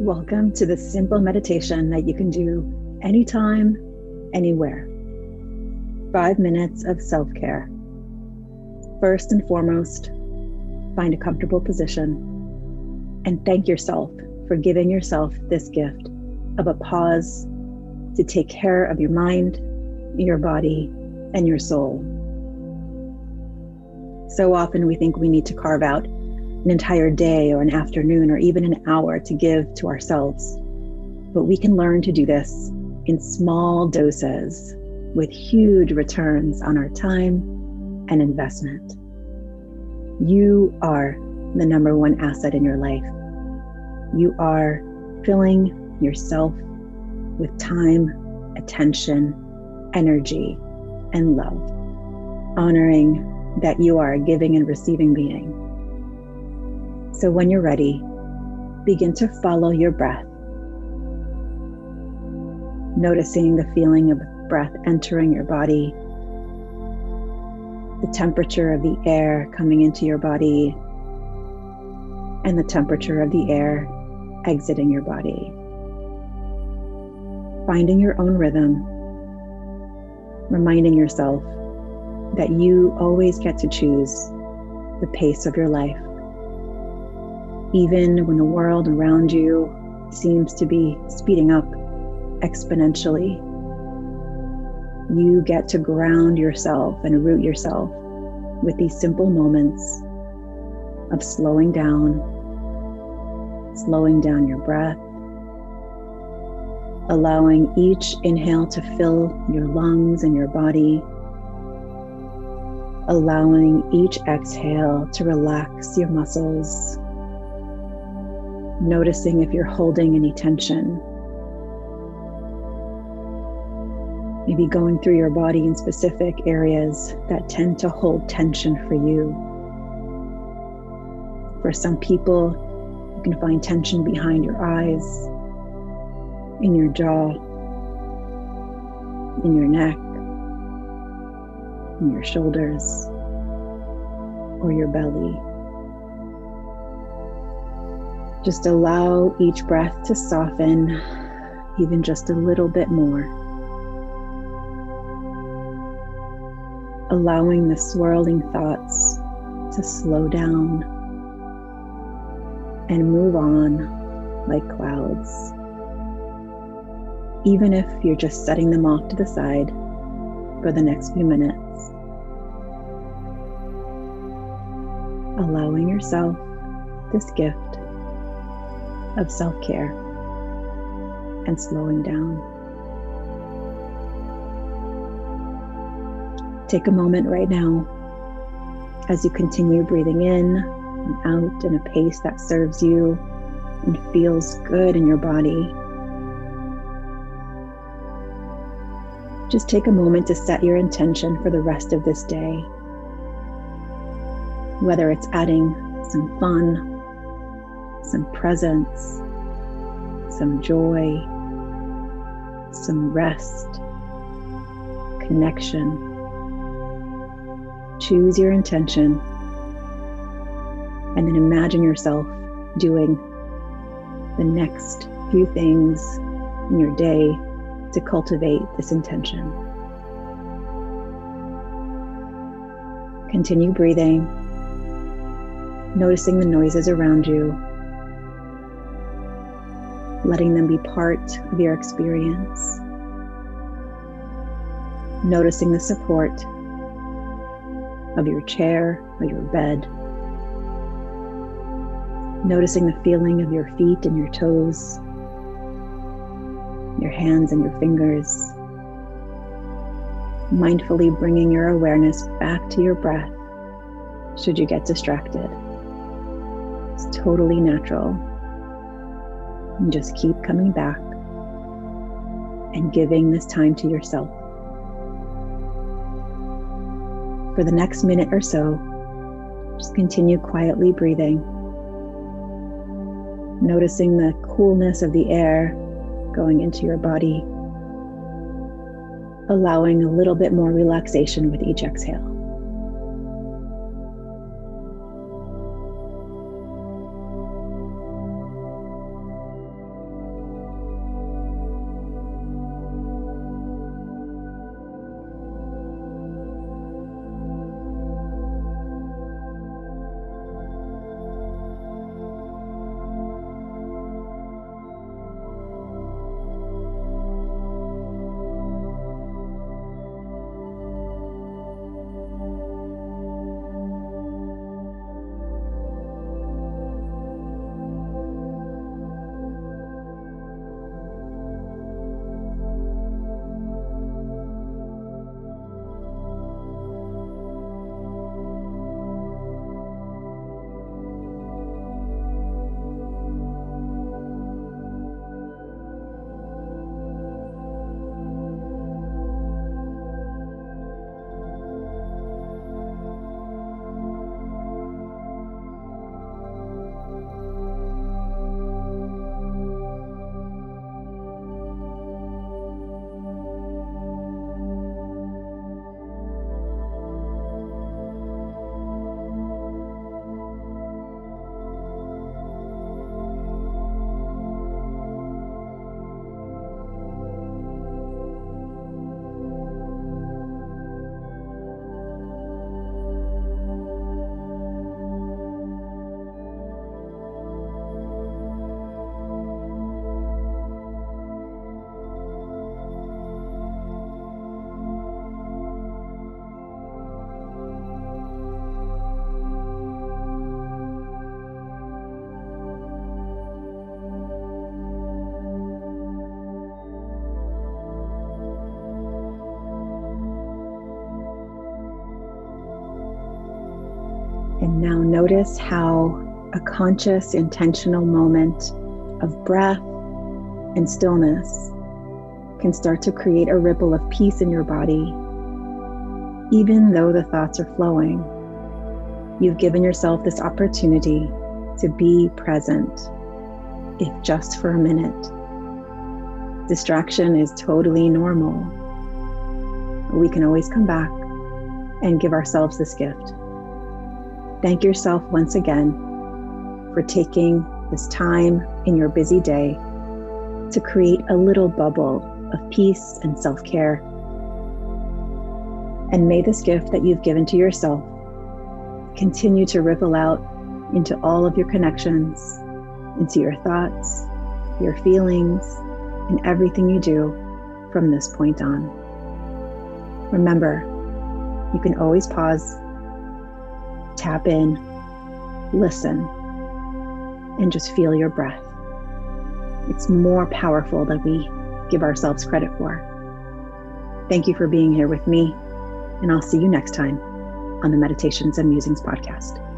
Welcome to this simple meditation that you can do anytime, anywhere. Five minutes of self care. First and foremost, find a comfortable position and thank yourself for giving yourself this gift of a pause to take care of your mind, your body, and your soul. So often we think we need to carve out an entire day or an afternoon or even an hour to give to ourselves. But we can learn to do this in small doses with huge returns on our time and investment. You are the number one asset in your life. You are filling yourself with time, attention, energy, and love, honoring that you are a giving and receiving being so when you're ready, begin to follow your breath, noticing the feeling of breath entering your body, the temperature of the air coming into your body, and the temperature of the air exiting your body. Finding your own rhythm, reminding yourself that you always get to choose the pace of your life even when the world around you seems to be speeding up exponentially. You get to ground yourself and root yourself with these simple moments of slowing down, slowing down your breath, allowing each inhale to fill your lungs and your body, allowing each exhale to relax your muscles noticing if you're holding any tension. Maybe going through your body in specific areas that tend to hold tension for you. For some people, you can find tension behind your eyes, in your jaw, in your neck, in your shoulders, or your belly. Just allow each breath to soften even just a little bit more. Allowing the swirling thoughts to slow down and move on like clouds. Even if you're just setting them off to the side for the next few minutes. Allowing yourself this gift of self care and slowing down. Take a moment right now as you continue breathing in and out in a pace that serves you and feels good in your body. Just take a moment to set your intention for the rest of this day. Whether it's adding some fun some presence, some joy, some rest, connection. Choose your intention and then imagine yourself doing the next few things in your day to cultivate this intention. Continue breathing, noticing the noises around you letting them be part of your experience. Noticing the support of your chair or your bed. Noticing the feeling of your feet and your toes, your hands and your fingers. Mindfully bringing your awareness back to your breath should you get distracted. It's totally natural and just keep coming back and giving this time to yourself. For the next minute or so, just continue quietly breathing, noticing the coolness of the air going into your body, allowing a little bit more relaxation with each exhale. Now notice how a conscious, intentional moment of breath and stillness can start to create a ripple of peace in your body, even though the thoughts are flowing. You've given yourself this opportunity to be present, if just for a minute. Distraction is totally normal. We can always come back and give ourselves this gift. Thank yourself once again for taking this time in your busy day to create a little bubble of peace and self care. And may this gift that you've given to yourself continue to ripple out into all of your connections, into your thoughts, your feelings, and everything you do from this point on. Remember, you can always pause, tap in, listen, and just feel your breath. It's more powerful than we give ourselves credit for. Thank you for being here with me, and I'll see you next time on the Meditations and Musings podcast.